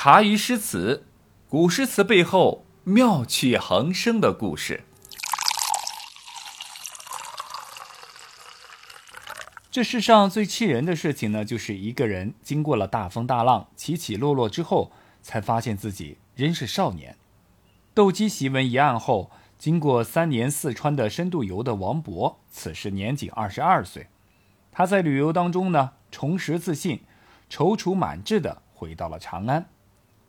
茶余诗词，古诗词背后妙趣横生的故事。这世上最气人的事情呢，就是一个人经过了大风大浪、起起落落之后，才发现自己仍是少年。斗鸡檄文一案后，经过三年四川的深度游的王勃，此时年仅二十二岁。他在旅游当中呢，重拾自信，踌躇满志的回到了长安。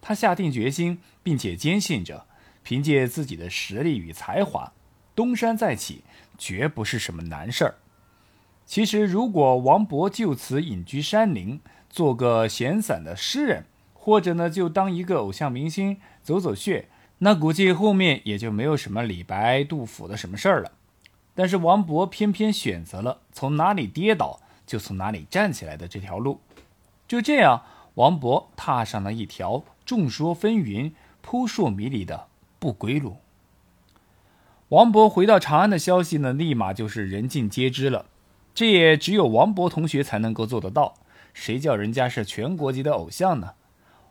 他下定决心，并且坚信着，凭借自己的实力与才华，东山再起绝不是什么难事儿。其实，如果王勃就此隐居山林，做个闲散的诗人，或者呢，就当一个偶像明星走走穴，那估计后面也就没有什么李白、杜甫的什么事儿了。但是，王勃偏偏选择了从哪里跌倒就从哪里站起来的这条路。就这样，王勃踏上了一条。众说纷纭、扑朔迷离的不归路。王勃回到长安的消息呢，立马就是人尽皆知了。这也只有王勃同学才能够做得到。谁叫人家是全国级的偶像呢？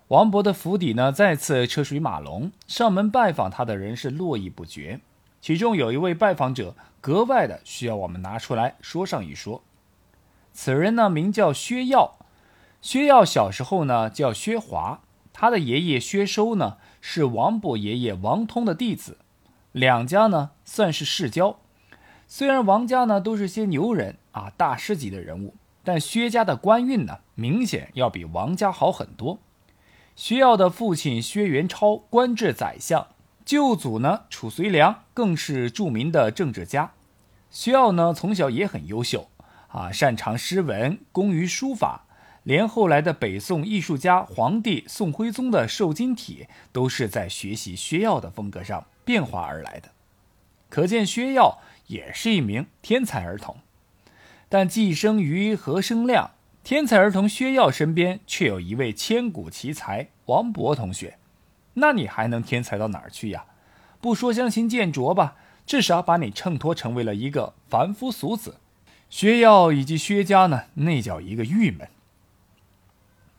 王勃的府邸呢，再次车水马龙，上门拜访他的人是络绎不绝。其中有一位拜访者格外的需要我们拿出来说上一说。此人呢，名叫薛曜。薛曜小时候呢，叫薛华。他的爷爷薛收呢，是王勃爷爷王通的弟子，两家呢算是世交。虽然王家呢都是些牛人啊，大师级的人物，但薛家的官运呢明显要比王家好很多。薛曜的父亲薛元超官至宰相，舅祖呢褚遂良更是著名的政治家。薛曜呢从小也很优秀啊，擅长诗文，工于书法。连后来的北宋艺术家皇帝宋徽宗的瘦金体，都是在学习薛曜的风格上变化而来的，可见薛曜也是一名天才儿童。但寄生于何生亮，天才儿童薛曜身边却有一位千古奇才王勃同学，那你还能天才到哪儿去呀？不说相形见拙吧，至少把你衬托成为了一个凡夫俗子。薛曜以及薛家呢，那叫一个郁闷。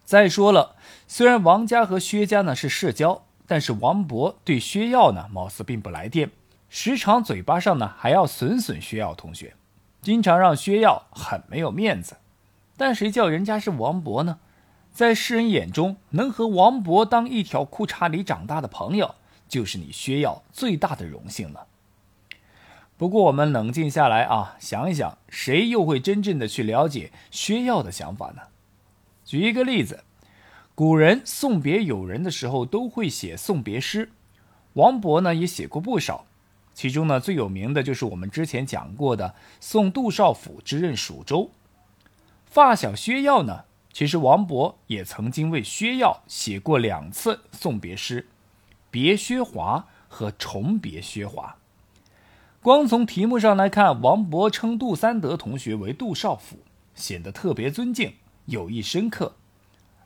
再说了，虽然王家和薛家呢是世交，但是王勃对薛耀呢貌似并不来电，时常嘴巴上呢还要损损薛耀同学，经常让薛耀很没有面子。但谁叫人家是王勃呢？在世人眼中，能和王勃当一条裤衩里长大的朋友，就是你薛耀最大的荣幸了。不过我们冷静下来啊，想一想，谁又会真正的去了解薛耀的想法呢？举一个例子，古人送别友人的时候都会写送别诗，王勃呢也写过不少，其中呢最有名的就是我们之前讲过的送杜少府之任蜀州。发小薛曜呢，其实王勃也曾经为薛曜写过两次送别诗，《别薛华》和《重别薛华》。光从题目上来看，王勃称杜三德同学为杜少府，显得特别尊敬。有意深刻，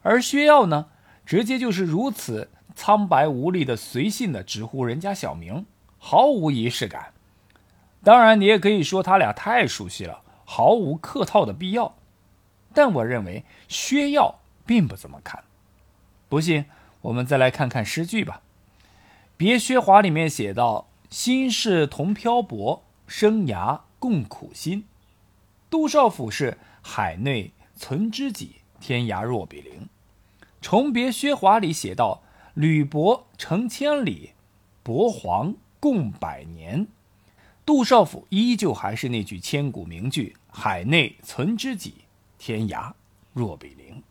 而薛曜呢，直接就是如此苍白无力的随性的直呼人家小名，毫无仪式感。当然，你也可以说他俩太熟悉了，毫无客套的必要。但我认为薛曜并不怎么看。不信，我们再来看看诗句吧。《别薛华》里面写道：“心事同漂泊，生涯共苦心。”杜少府是海内。存知己，天涯若比邻。重别薛华里写道：“履薄成千里，薄黄共百年。”杜少府依旧还是那句千古名句：“海内存知己，天涯若比邻。”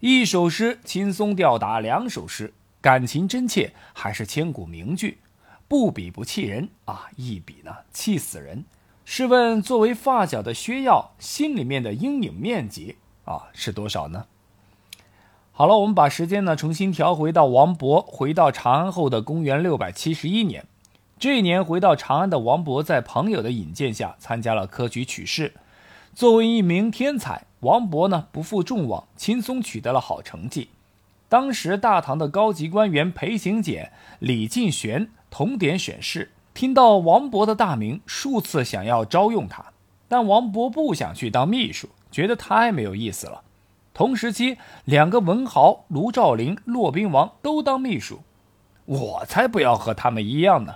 一首诗轻松吊打两首诗，感情真切，还是千古名句。不比不气人啊，一比呢气死人。试问，作为发小的薛曜，心里面的阴影面积啊是多少呢？好了，我们把时间呢重新调回到王勃回到长安后的公元六百七十一年。这一年回到长安的王勃，在朋友的引荐下参加了科举取士。作为一名天才，王勃呢不负众望，轻松取得了好成绩。当时大唐的高级官员裴行俭、李敬玄同点选试。听到王勃的大名，数次想要招用他，但王勃不想去当秘书，觉得太没有意思了。同时期，两个文豪卢照邻、骆宾王都当秘书，我才不要和他们一样呢。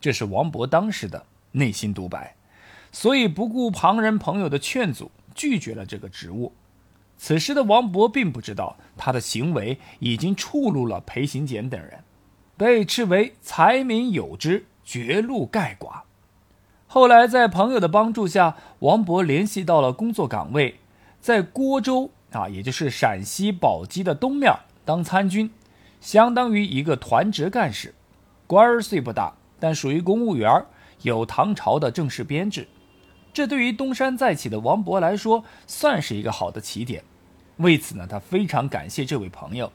这是王勃当时的内心独白，所以不顾旁人朋友的劝阻，拒绝了这个职务。此时的王勃并不知道，他的行为已经触怒了裴行俭等人，被斥为才名有之，绝路盖寡。后来在朋友的帮助下，王勃联系到了工作岗位，在郭州啊，也就是陕西宝鸡的东面当参军，相当于一个团职干事，官儿虽不大，但属于公务员，有唐朝的正式编制。这对于东山再起的王勃来说，算是一个好的起点。为此呢，他非常感谢这位朋友。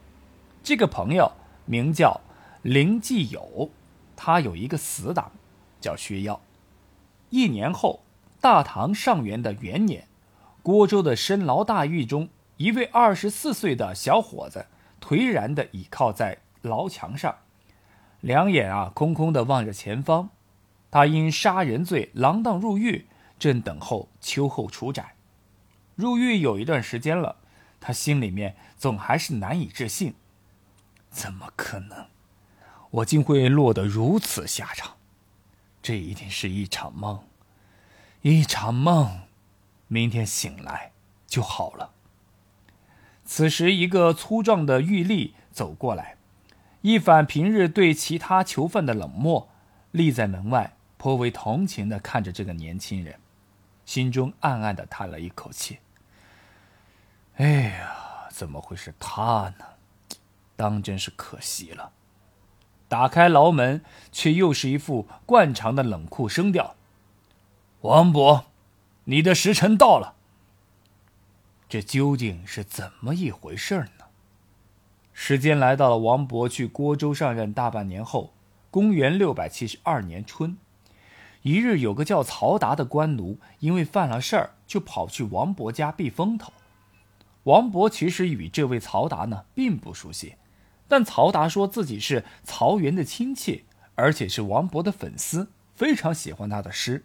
这个朋友名叫林继友，他有一个死党，叫薛耀。一年后，大唐上元的元年，郭州的深牢大狱中，一位二十四岁的小伙子颓然地倚靠在牢墙上，两眼啊空空地望着前方。他因杀人罪锒铛入狱，正等候秋后处斩。入狱有一段时间了。他心里面总还是难以置信，怎么可能？我竟会落得如此下场？这一定是一场梦，一场梦。明天醒来就好了。此时，一个粗壮的狱吏走过来，一反平日对其他囚犯的冷漠，立在门外，颇为同情的看着这个年轻人，心中暗暗的叹了一口气。哎呀，怎么会是他呢？当真是可惜了。打开牢门，却又是一副惯常的冷酷声调：“王勃，你的时辰到了。”这究竟是怎么一回事呢？时间来到了王勃去郭州上任大半年后，公元六百七十二年春，一日，有个叫曹达的官奴，因为犯了事儿，就跑去王勃家避风头。王勃其实与这位曹达呢并不熟悉，但曹达说自己是曹元的亲戚，而且是王勃的粉丝，非常喜欢他的诗，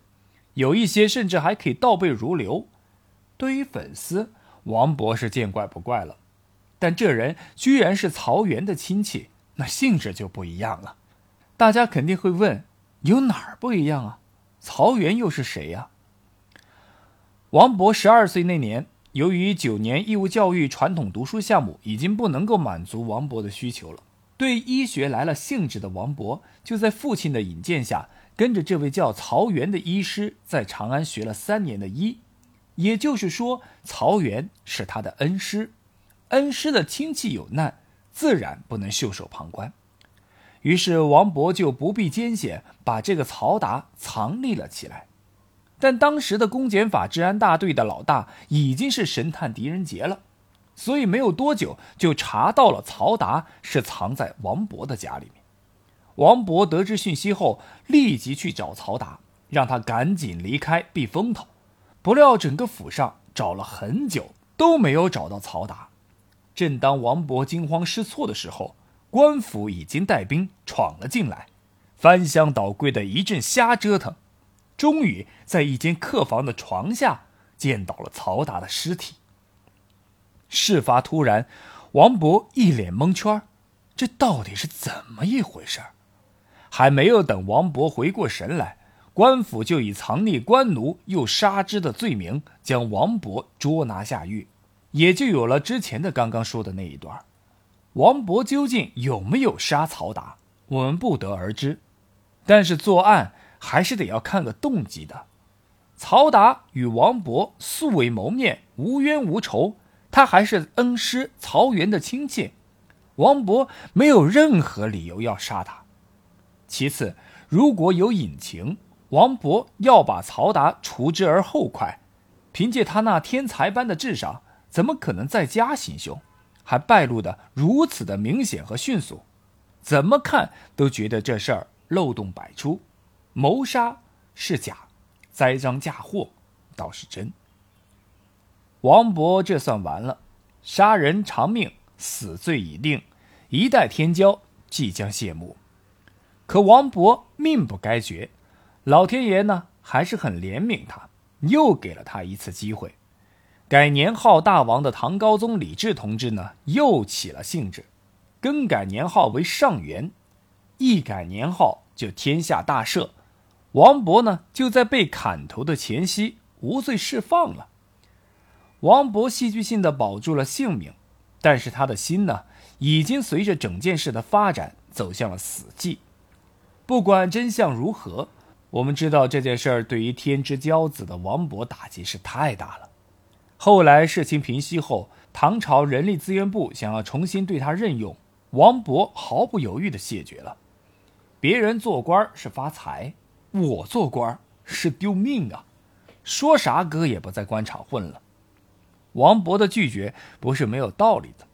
有一些甚至还可以倒背如流。对于粉丝，王勃是见怪不怪了，但这人居然是曹元的亲戚，那性质就不一样了。大家肯定会问，有哪儿不一样啊？曹元又是谁呀？王勃十二岁那年。由于九年义务教育传统读书项目已经不能够满足王勃的需求了，对医学来了兴致的王勃，就在父亲的引荐下，跟着这位叫曹元的医师在长安学了三年的医。也就是说，曹元是他的恩师，恩师的亲戚有难，自然不能袖手旁观。于是王勃就不避艰险，把这个曹达藏匿了起来。但当时的公检法治安大队的老大已经是神探狄仁杰了，所以没有多久就查到了曹达是藏在王勃的家里面。王勃得知讯息后，立即去找曹达，让他赶紧离开避风头。不料整个府上找了很久都没有找到曹达。正当王勃惊慌失措的时候，官府已经带兵闯了进来，翻箱倒柜的一阵瞎折腾。终于在一间客房的床下见到了曹达的尸体。事发突然，王勃一脸蒙圈，这到底是怎么一回事？还没有等王勃回过神来，官府就以藏匿官奴又杀之的罪名将王勃捉拿下狱，也就有了之前的刚刚说的那一段。王勃究竟有没有杀曹达，我们不得而知，但是作案。还是得要看个动机的。曹达与王勃素未谋面，无冤无仇，他还是恩师曹元的亲戚，王勃没有任何理由要杀他。其次，如果有隐情，王勃要把曹达除之而后快。凭借他那天才般的智商，怎么可能在家行凶，还败露的如此的明显和迅速？怎么看都觉得这事儿漏洞百出。谋杀是假，栽赃嫁祸倒是真。王勃这算完了，杀人偿命，死罪已定，一代天骄即将谢幕。可王勃命不该绝，老天爷呢还是很怜悯他，又给了他一次机会。改年号大王的唐高宗李治同志呢，又起了兴致，更改年号为上元。一改年号，就天下大赦。王勃呢，就在被砍头的前夕无罪释放了。王勃戏剧性的保住了性命，但是他的心呢，已经随着整件事的发展走向了死寂。不管真相如何，我们知道这件事儿对于天之骄子的王勃打击是太大了。后来事情平息后，唐朝人力资源部想要重新对他任用，王勃毫不犹豫地谢绝了。别人做官是发财，我做官是丢命啊！说啥哥也不在官场混了。王勃的拒绝不是没有道理的，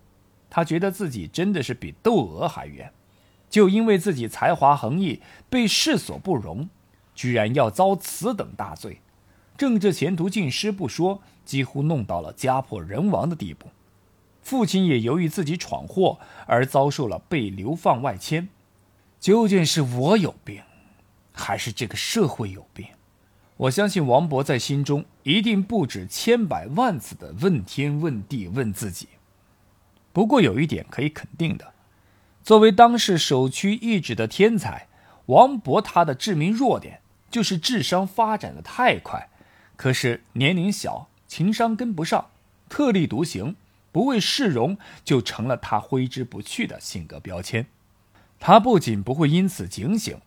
他觉得自己真的是比窦娥还冤，就因为自己才华横溢，被世所不容，居然要遭此等大罪。政治前途尽失不说，几乎弄到了家破人亡的地步。父亲也由于自己闯祸而遭受了被流放外迁。究竟是我有病，还是这个社会有病？我相信王勃在心中一定不止千百万次的问天问地问自己。不过有一点可以肯定的，作为当世首屈一指的天才，王勃他的致命弱点就是智商发展的太快。可是年龄小，情商跟不上，特立独行，不为世容，就成了他挥之不去的性格标签。他不仅不会因此警醒，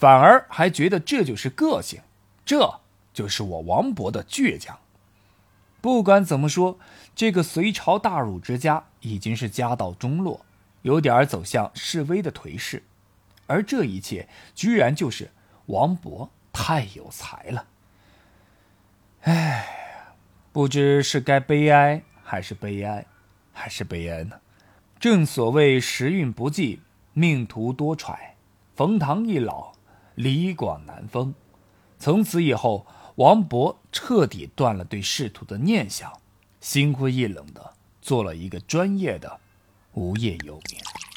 反而还觉得这就是个性，这就是我王勃的倔强。不管怎么说，这个隋朝大儒之家已经是家道中落，有点走向示威的颓势，而这一切居然就是王勃太有才了。唉，不知是该悲哀还是悲哀，还是悲哀呢？正所谓时运不济，命途多舛。冯唐易老，李广难封。从此以后，王勃彻底断了对仕途的念想，心灰意冷的做了一个专业的无业游民。